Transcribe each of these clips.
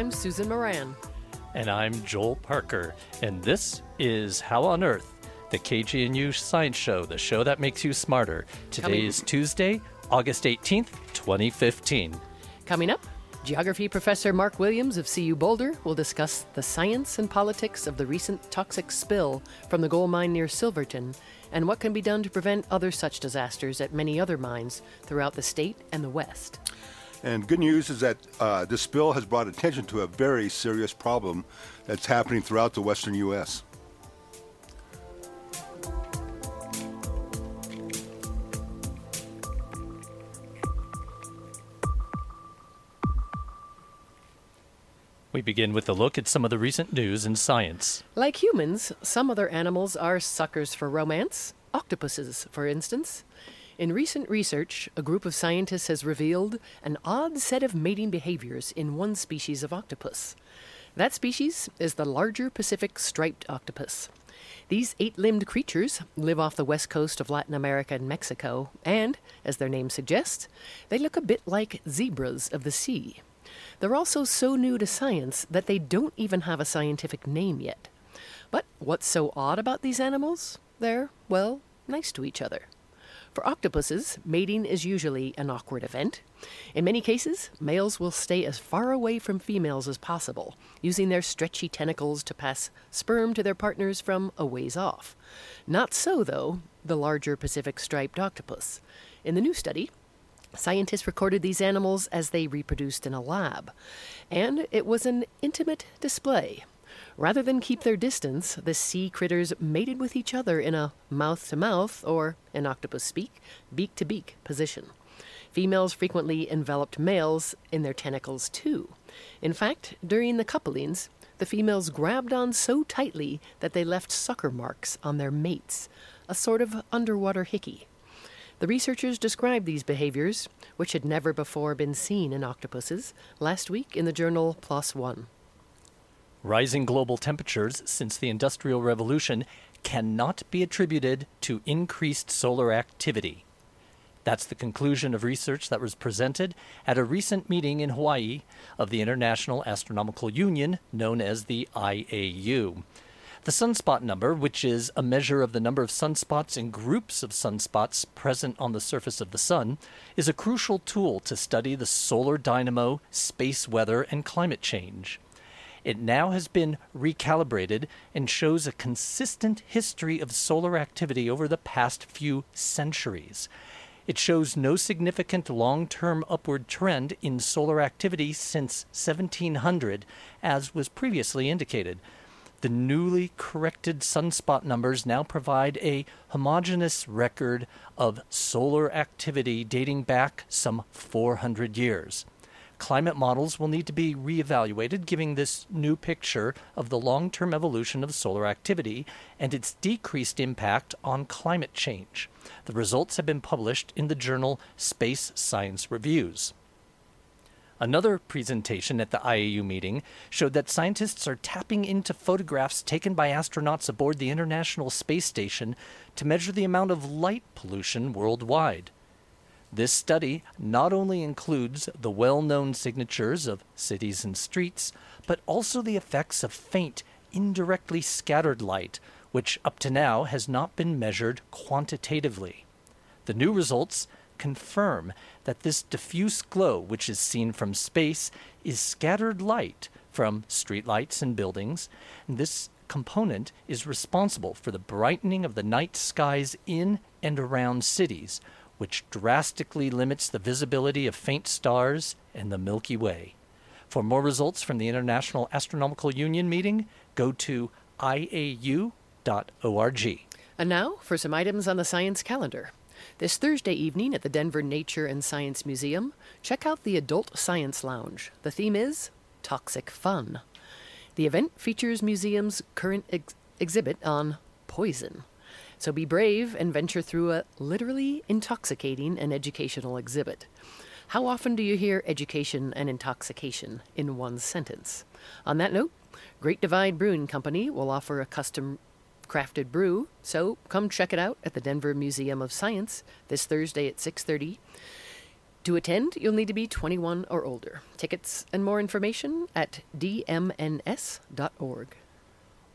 I'm Susan Moran. And I'm Joel Parker. And this is How on Earth, the KGNU Science Show, the show that makes you smarter. Today is Tuesday, August 18th, 2015. Coming up, Geography Professor Mark Williams of CU Boulder will discuss the science and politics of the recent toxic spill from the gold mine near Silverton and what can be done to prevent other such disasters at many other mines throughout the state and the West. And good news is that uh, this spill has brought attention to a very serious problem that's happening throughout the western U.S. We begin with a look at some of the recent news in science. Like humans, some other animals are suckers for romance. Octopuses, for instance. In recent research, a group of scientists has revealed an odd set of mating behaviors in one species of octopus. That species is the larger Pacific striped octopus. These eight limbed creatures live off the west coast of Latin America and Mexico, and, as their name suggests, they look a bit like zebras of the sea. They're also so new to science that they don't even have a scientific name yet. But what's so odd about these animals? They're, well, nice to each other. For octopuses, mating is usually an awkward event. In many cases, males will stay as far away from females as possible, using their stretchy tentacles to pass sperm to their partners from a ways off. Not so, though, the larger Pacific striped octopus. In the new study, Scientists recorded these animals as they reproduced in a lab, and it was an intimate display. Rather than keep their distance, the sea critters mated with each other in a mouth to mouth, or, in octopus speak, beak to beak position. Females frequently enveloped males in their tentacles too. In fact, during the couplings, the females grabbed on so tightly that they left sucker marks on their mates, a sort of underwater hickey. The researchers described these behaviors, which had never before been seen in octopuses, last week in the journal PLOS ONE. Rising global temperatures since the Industrial Revolution cannot be attributed to increased solar activity. That's the conclusion of research that was presented at a recent meeting in Hawaii of the International Astronomical Union, known as the IAU. The sunspot number, which is a measure of the number of sunspots and groups of sunspots present on the surface of the sun, is a crucial tool to study the solar dynamo, space weather, and climate change. It now has been recalibrated and shows a consistent history of solar activity over the past few centuries. It shows no significant long term upward trend in solar activity since 1700, as was previously indicated. The newly corrected sunspot numbers now provide a homogeneous record of solar activity dating back some 400 years. Climate models will need to be reevaluated, giving this new picture of the long term evolution of solar activity and its decreased impact on climate change. The results have been published in the journal Space Science Reviews. Another presentation at the IAU meeting showed that scientists are tapping into photographs taken by astronauts aboard the International Space Station to measure the amount of light pollution worldwide. This study not only includes the well known signatures of cities and streets, but also the effects of faint, indirectly scattered light, which up to now has not been measured quantitatively. The new results confirm that this diffuse glow, which is seen from space, is scattered light from streetlights and buildings. And this component is responsible for the brightening of the night skies in and around cities, which drastically limits the visibility of faint stars and the Milky Way. For more results from the International Astronomical Union meeting, go to iau.org. And now for some items on the science calendar. This Thursday evening at the Denver Nature and Science Museum, check out the Adult Science Lounge. The theme is Toxic Fun. The event features museum's current ex- exhibit on poison. So be brave and venture through a literally intoxicating and educational exhibit. How often do you hear education and intoxication in one sentence? On that note, Great Divide Brewing Company will offer a custom crafted brew, so come check it out at the Denver Museum of Science this Thursday at 6:30. To attend, you'll need to be 21 or older. Tickets and more information at dmns.org.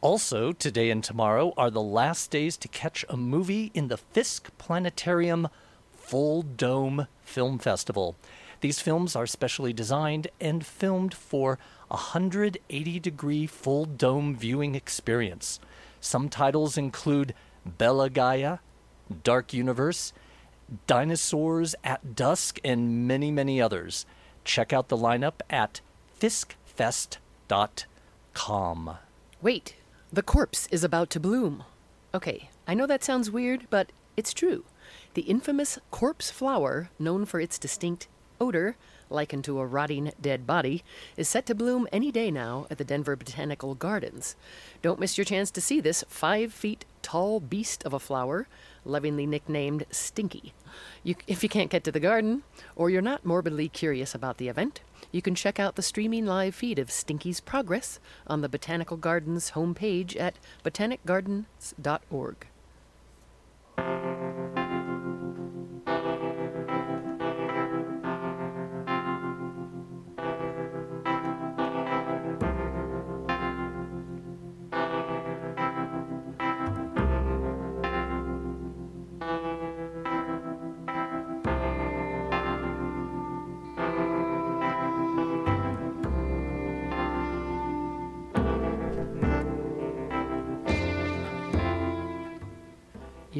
Also, today and tomorrow are the last days to catch a movie in the Fiske Planetarium Full Dome Film Festival. These films are specially designed and filmed for a 180 degree full dome viewing experience. Some titles include Bella Gaia, Dark Universe, Dinosaurs at Dusk, and many, many others. Check out the lineup at fiskfest.com. Wait, the corpse is about to bloom. Okay, I know that sounds weird, but it's true. The infamous corpse flower, known for its distinct odor, likened to a rotting dead body, is set to bloom any day now at the Denver Botanical Gardens. Don't miss your chance to see this five feet tall beast of a flower, lovingly nicknamed Stinky. You, if you can't get to the garden, or you're not morbidly curious about the event, you can check out the streaming live feed of Stinky's progress on the Botanical Gardens homepage at botanicgardens.org.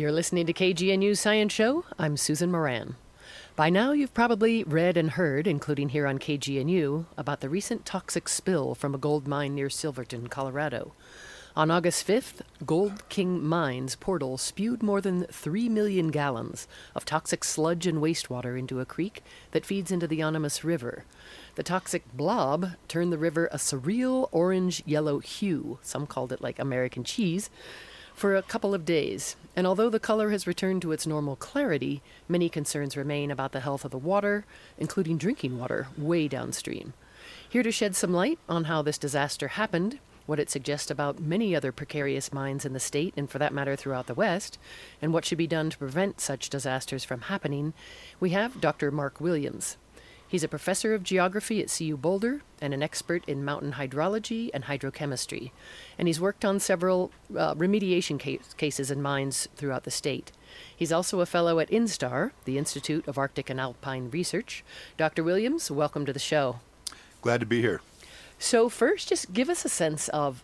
You're listening to KGNU's Science Show. I'm Susan Moran. By now, you've probably read and heard, including here on KGNU, about the recent toxic spill from a gold mine near Silverton, Colorado. On August 5th, Gold King Mines portal spewed more than 3 million gallons of toxic sludge and wastewater into a creek that feeds into the Animas River. The toxic blob turned the river a surreal orange yellow hue, some called it like American cheese, for a couple of days. And although the color has returned to its normal clarity, many concerns remain about the health of the water, including drinking water, way downstream. Here to shed some light on how this disaster happened, what it suggests about many other precarious mines in the state, and for that matter throughout the West, and what should be done to prevent such disasters from happening, we have Dr. Mark Williams. He's a professor of geography at CU Boulder and an expert in mountain hydrology and hydrochemistry, and he's worked on several uh, remediation case, cases in mines throughout the state. He's also a fellow at INSTAAR, the Institute of Arctic and Alpine Research. Dr. Williams, welcome to the show. Glad to be here. So, first, just give us a sense of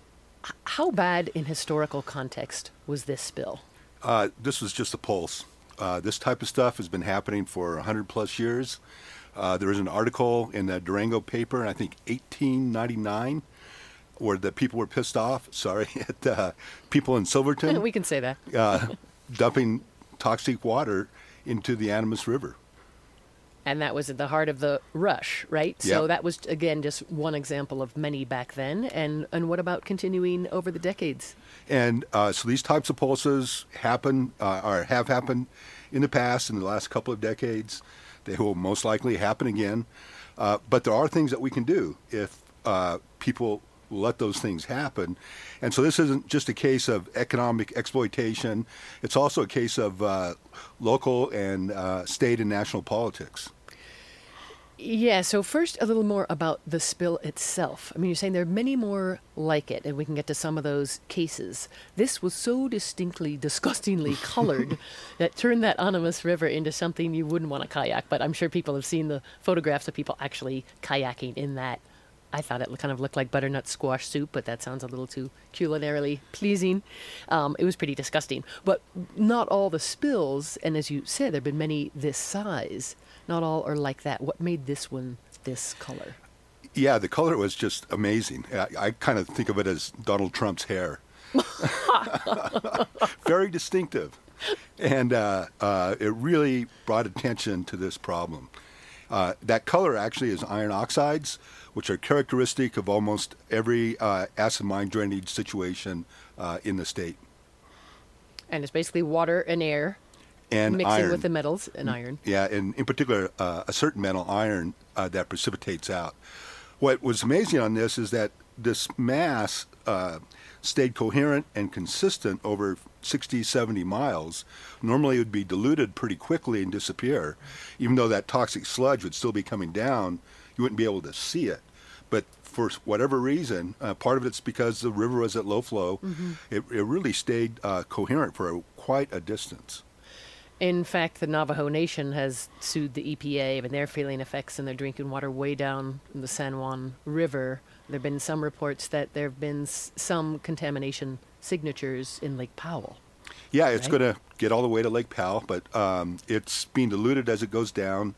how bad in historical context was this spill? Uh, this was just a pulse. Uh, this type of stuff has been happening for 100 plus years. Uh, there was an article in the Durango paper, I think 1899, where the people were pissed off, sorry, at uh, people in Silverton we can say that. uh, dumping toxic water into the Animas River. And that was at the heart of the rush, right? So that was, again, just one example of many back then. And, and what about continuing over the decades? And uh, so these types of pulses happen uh, or have happened in the past in the last couple of decades. They will most likely happen again. Uh, but there are things that we can do if uh, people let those things happen. And so this isn't just a case of economic exploitation, it's also a case of uh, local and uh, state and national politics. Yeah, so first, a little more about the spill itself. I mean, you're saying there are many more like it, and we can get to some of those cases. This was so distinctly, disgustingly colored that turned that Animas River into something you wouldn't want to kayak, but I'm sure people have seen the photographs of people actually kayaking in that. I thought it kind of looked like butternut squash soup, but that sounds a little too culinarily pleasing. Um, it was pretty disgusting. But not all the spills, and as you said, there have been many this size. Not all are like that. What made this one this color? Yeah, the color was just amazing. I, I kind of think of it as Donald Trump's hair. Very distinctive. And uh, uh, it really brought attention to this problem. Uh, that color actually is iron oxides, which are characteristic of almost every uh, acid mine drainage situation uh, in the state. And it's basically water and air And mixing iron. with the metals and iron. Yeah, and in particular, uh, a certain metal, iron, uh, that precipitates out. What was amazing on this is that this mass uh, stayed coherent and consistent over 60, 70 miles, normally it would be diluted pretty quickly and disappear. Even though that toxic sludge would still be coming down, you wouldn't be able to see it. But for whatever reason, uh, part of it's because the river was at low flow, mm-hmm. it, it, really stayed uh, coherent for a, quite a distance. In fact, the Navajo Nation has sued the EPA, and they're feeling effects in their drinking water way down in the San Juan River. There have been some reports that there have been s- some contamination signatures in Lake Powell. Yeah, it's right? going to get all the way to Lake Powell, but um, it's being diluted as it goes down.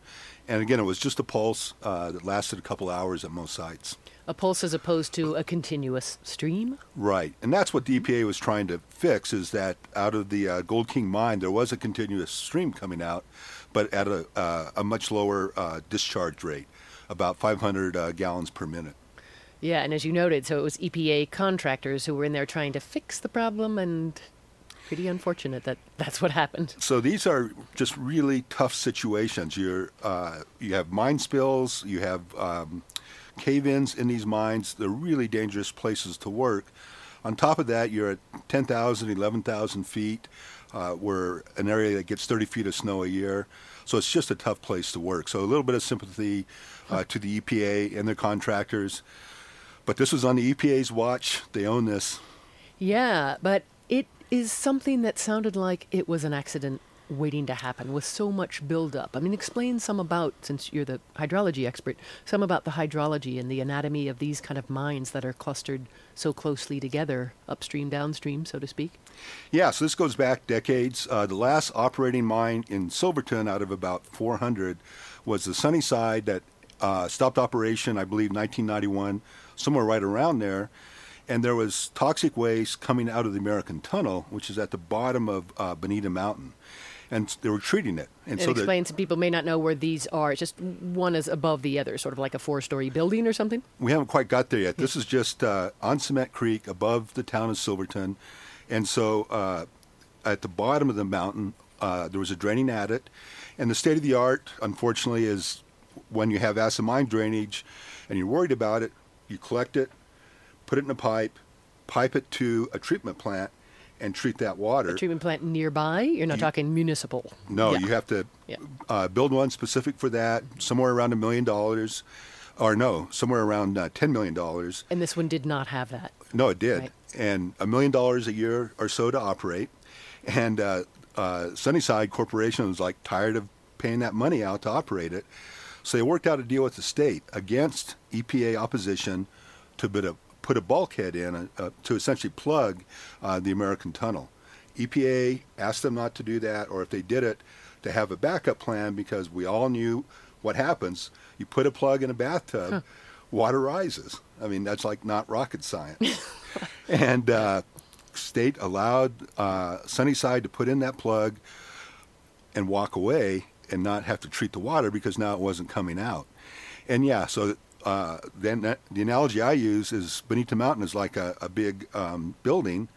And again, it was just a pulse uh, that lasted a couple hours at most sites a pulse as opposed to a continuous stream. Right, and that's what the EPA was trying to fix. Is that out of the uh, Gold King mine, there was a continuous stream coming out, but at a, uh, a much lower uh, discharge rate, about 500 uh, gallons per minute. Yeah, and as you noted, so it was EPA contractors who were in there trying to fix the problem, and pretty unfortunate that that's what happened. So these are just really tough situations. You're uh, you have mine spills, you have um, cave-ins in these mines. They're really dangerous places to work. On top of that, you're at 10,000, 11,000 feet. Uh, we're an area that gets 30 feet of snow a year. So it's just a tough place to work. So a little bit of sympathy uh, to the EPA and their contractors. But this was on the EPA's watch. They own this. Yeah, but it is something that sounded like it was an accident waiting to happen with so much buildup? I mean, explain some about, since you're the hydrology expert, some about the hydrology and the anatomy of these kind of mines that are clustered so closely together, upstream, downstream, so to speak. Yeah, so this goes back decades. Uh, the last operating mine in Silverton out of about 400 was the Sunnyside that uh, stopped operation, I believe, 1991, somewhere right around there and there was toxic waste coming out of the American Tunnel, which is at the bottom of uh, Bonita Mountain and they were treating it. And, and so explain to people may not know where these are. It's just one is above the other, sort of like a four-story building or something. We haven't quite got there yet. This is just uh, on Cement Creek, above the town of Silverton, and so uh, at the bottom of the mountain uh, there was a draining adit, and the state of the art, unfortunately, is when you have acid mine drainage, and you're worried about it, you collect it, put it in a pipe, pipe it to a treatment plant and treat that water. A treatment plant nearby? You're not you, talking municipal. No, yeah. you have to yeah. uh, build one specific for that, somewhere around a million dollars, or no, somewhere around uh, $10 million. And this one did not have that? No, it did. Right. And a million dollars a year or so to operate. And uh, uh, Sunnyside Corporation was like tired of paying that money out to operate it. So they worked out a deal with the state against EPA opposition to bid a put a bulkhead in uh, uh, to essentially plug uh, the American tunnel. EPA asked them not to do that, or if they did it, to have a backup plan because we all knew what happens. You put a plug in a bathtub, huh. water rises. I mean, that's like not rocket science. and uh, state allowed uh, Sunnyside to put in that plug and walk away and not have to treat the water because now it wasn't coming out. And yeah, so uh, then the analogy I use is Bonita Mountain is like a, a big um, building.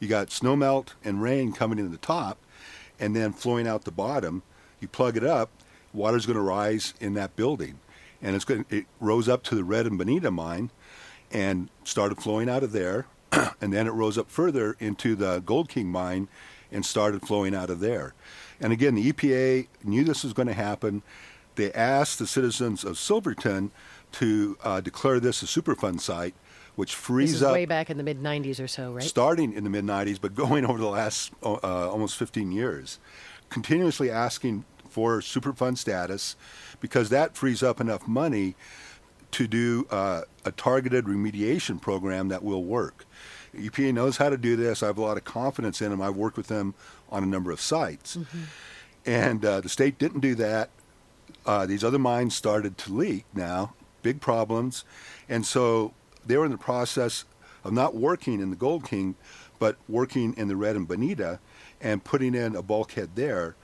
You got snowmelt and rain coming in the top, and then flowing out the bottom. You plug it up, water's going to rise in that building, and it's going. It rose up to the Red and Bonita mine, and started flowing out of there, and then it rose up further into the Gold King mine, and started flowing out of there. And again, the EPA knew this was going to happen. They asked the citizens of Silverton to uh, declare this a Superfund site, which frees this is up way back in the mid '90s or so, right? Starting in the mid '90s, but going over the last uh, almost 15 years, continuously asking for Superfund status because that frees up enough money to do uh, a targeted remediation program that will work. EPA knows how to do this. I have a lot of confidence in them. I've worked with them on a number of sites. Mm-hmm. And uh, the state didn't do that. Uh, these other mines started to leak now, big problems. And so they were in the process of not working in the Gold King, but working in the Red and Bonita and putting in a bulkhead there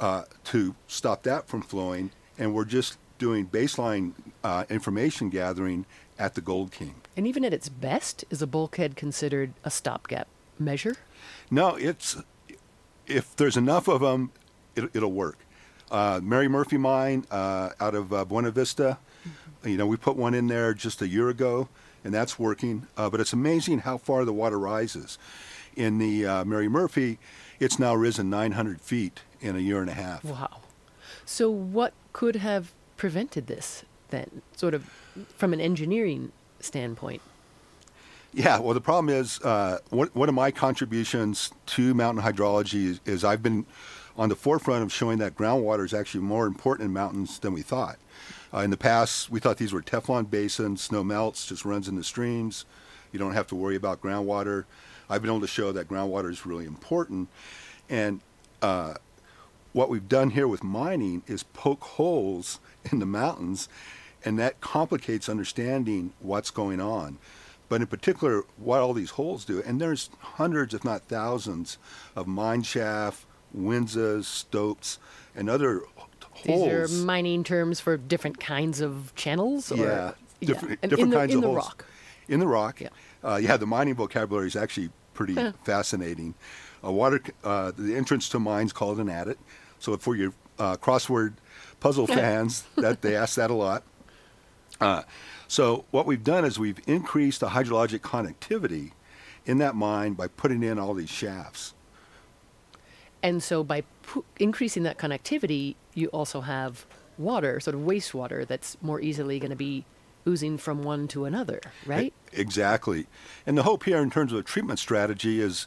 uh, to stop that from flowing. And we're just doing baseline uh, information gathering at the Gold King. And even at its best, is a bulkhead considered a stopgap measure? No, it's if there's enough of them, it, will work. Uh, Mary Murphy Mine uh, out of uh, Buena Vista, you know, we put one in there just a year ago, and that's working. Uh, but it's amazing how far the water rises. In the uh, Mary Murphy, it's now risen 900 feet in a year and a half. Wow. So, what could have prevented this then, sort of from an engineering standpoint? Yeah, well, the problem is uh, one, one of my contributions to mountain hydrology is, is I've been on the forefront of showing that groundwater is actually more important in mountains than we thought. Uh, in the past, we thought these were Teflon basins, snow melts, just runs in the streams. You don't have to worry about groundwater. I've been able to show that groundwater is really important. And uh, what we've done here with mining is poke holes in the mountains, and that complicates understanding what's going on. But in particular, what all these holes do, and there's hundreds, if not thousands, of mine shaft, winzes, stopes, and other These holes. are mining terms for different kinds of channels? Or, Yeah, different, and different in kinds the, in of the holes. rock. In the rock. Yeah. Uh, yeah, the mining vocabulary is actually pretty fascinating. Uh, water, uh, the entrance to mines called an adit. So for your uh, crossword puzzle fans, that they ask that a lot. Uh, so what we've done is we've increased the hydrologic connectivity in that mine by putting in all these shafts. And so by increasing that connectivity, you also have water, sort of wastewater, that's more easily going to be oozing from one to another, right? Exactly. And the hope here in terms of a treatment strategy is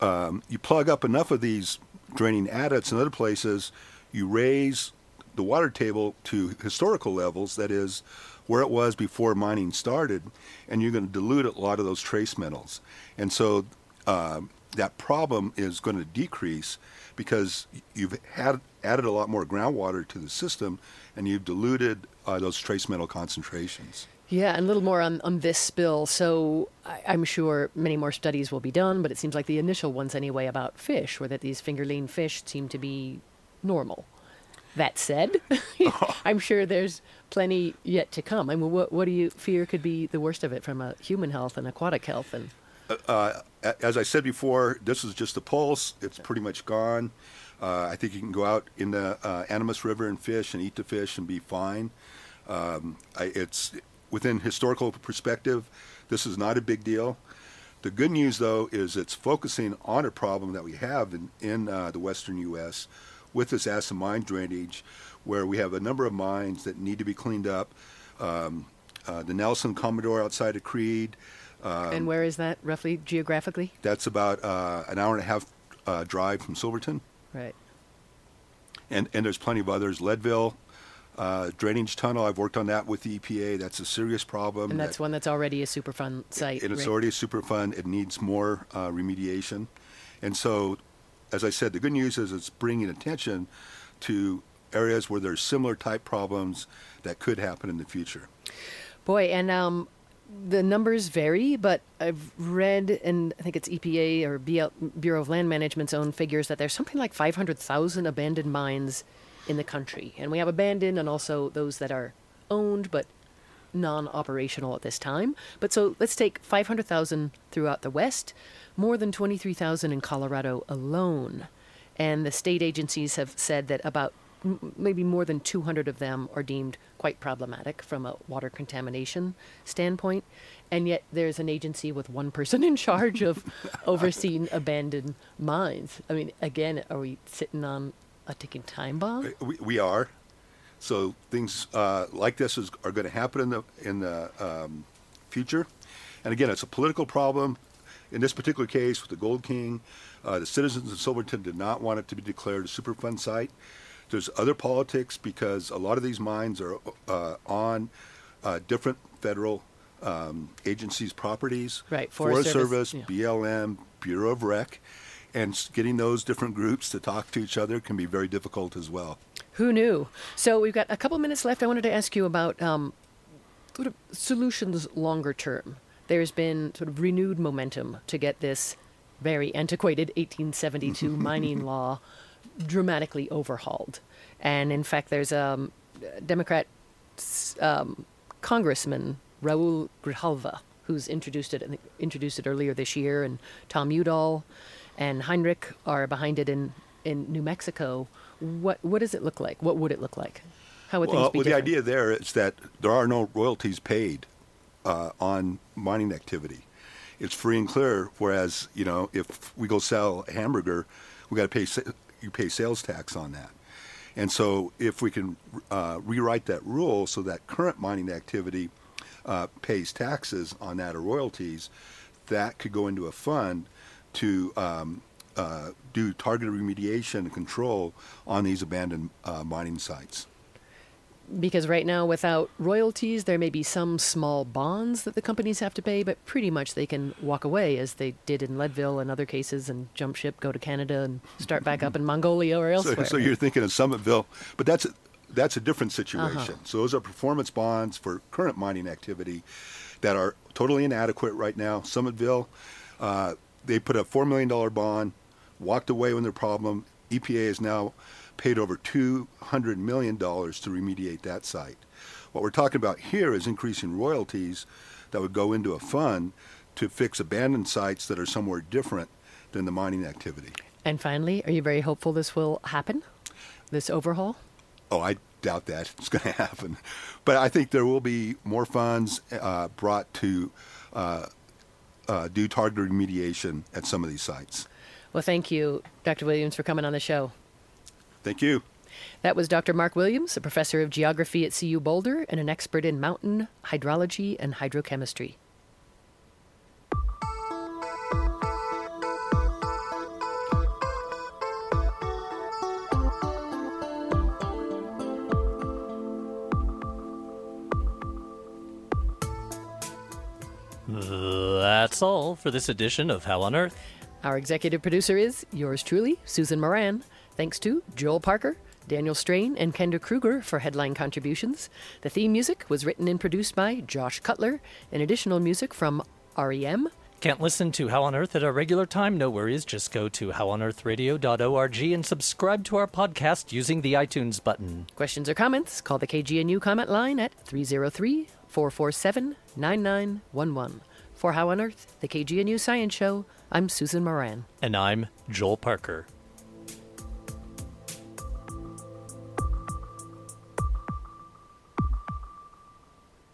um, you plug up enough of these draining adits and other places, you raise the water table to historical levels, that is, where it was before mining started, and you're going to dilute a lot of those trace metals. And so um, that problem is going to decrease because you've had added a lot more groundwater to the system and you've diluted uh, those trace metal concentrations. Yeah, and a little more on, on this spill. So I, I'm sure many more studies will be done, but it seems like the initial ones, anyway, about fish were that these fingerling fish seem to be normal. That said, I'm sure there's plenty yet to come. I mean, what, what do you fear could be the worst of it from a human health and aquatic health? And uh, a- as I said before, this is just a pulse. It's pretty much gone. Uh, I think you can go out in the uh, Animas River and fish and eat the fish and be fine. Um, I, it's within historical perspective, this is not a big deal. The good news, though, is it's focusing on a problem that we have in, in uh, the western U.S. with this acid mine drainage, where we have a number of mines that need to be cleaned up. Um, uh, the Nelson Commodore outside of Creede, Um, and where is that roughly geographically? that's about uh, an hour and a half uh, drive from Silverton, Right. and and there's plenty of others. Leadville uh, drainage tunnel. I've worked on that with the EPA. That's a serious problem. And that's that- one that's already a Superfund site. and it's right? already a super fund. It needs more uh, remediation, and so, as I said, the good news is it's bringing attention to areas where there's similar type problems that could happen in the future. Boy, and um, the numbers vary, but I've read, and I think it's EPA or Bureau of Land Management's own figures, that there's something like 500,000 abandoned mines in the country. And we have abandoned and also those that are owned but non operational at this time. But so let's take 500,000 throughout the West, more than 23,000 in Colorado alone. And the state agencies have said that about m- maybe more than 200 of them are deemed quite problematic from a water contamination standpoint. And yet there's an agency with one person in charge of overseeing abandoned mines. I mean, again, are we sitting on a ticking time bomb? We, we are. So things uh, like this is, are going to happen in the in the um, future. And again, it's a political problem. In this particular case, with the Gold King, uh, the citizens of Silverton did not want it to be declared a Superfund site. There's other politics because a lot of these mines are uh, on uh, different federal um, agencies' properties. Right, Forest, Forest Service, Service, yeah. BLM, Bureau of Rec, and getting those different groups to talk to each other can be very difficult as well. Who knew? So we've got a couple minutes left. I wanted to ask you about um, sort of solutions longer term. There's been sort of renewed momentum to get this very antiquated 1872 mining law dramatically overhauled. And in fact, there's a Democrat um, Congressman Raul Grijalva who's introduced it introduced it earlier this year, and Tom Udall and Heinrich are behind it in in New Mexico. What what does it look like? What would it look like? How would Well, things be well, the idea there is that there are no royalties paid uh, on mining activity. It's free and clear. Whereas, you know, if we go sell a hamburger, we got to pay you pay sales tax on that. And so, if we can uh, rewrite that rule so that current mining activity uh, pays taxes on that or royalties, that could go into a fund to um, uh, do targeted remediation and control on these abandoned uh, mining sites because right now, without royalties, there may be some small bonds that the companies have to pay, but pretty much they can walk away as they did in Leadville and other cases and jump ship, go to Canada and start back up in Mongolia or elsewhere. So, so you're thinking of Summitville, but that's a, that's a different situation. Uh-huh. So those are performance bonds for current mining activity that are totally inadequate right now. Summitville, uh, they put a $4 million bond, walked away when their problem. EPA is now paid over $200 million to remediate that site. What we're talking about here is increasing royalties that would go into a fund to fix abandoned sites that are somewhere different than the mining activity. And finally, are you very hopeful this will happen, this overhaul? Oh, I doubt that it's going to happen. But I think there will be more funds uh, brought to uh, uh, do targeted remediation at some of these sites. Well, thank you, Dr. Williams, for coming on the show. Thank you. That was Dr. Mark Williams, a professor of geography at CU Boulder and an expert in mountain hydrology and hydrochemistry. That's all for this edition of How on Earth. Our executive producer is yours truly, Susan Moran. Thanks to Joel Parker, Daniel Strain, and Kendra Krueger for headline contributions. The theme music was written and produced by Josh Cutler, and additional music from REM. Can't listen to How on Earth at a regular time? No worries. Just go to howonearthradio.org and subscribe to our podcast using the iTunes button. Questions or comments? Call the KGNU comment line at 303 447 9911. For How on Earth, the KGNU Science Show, I'm Susan Moran. And I'm Joel Parker.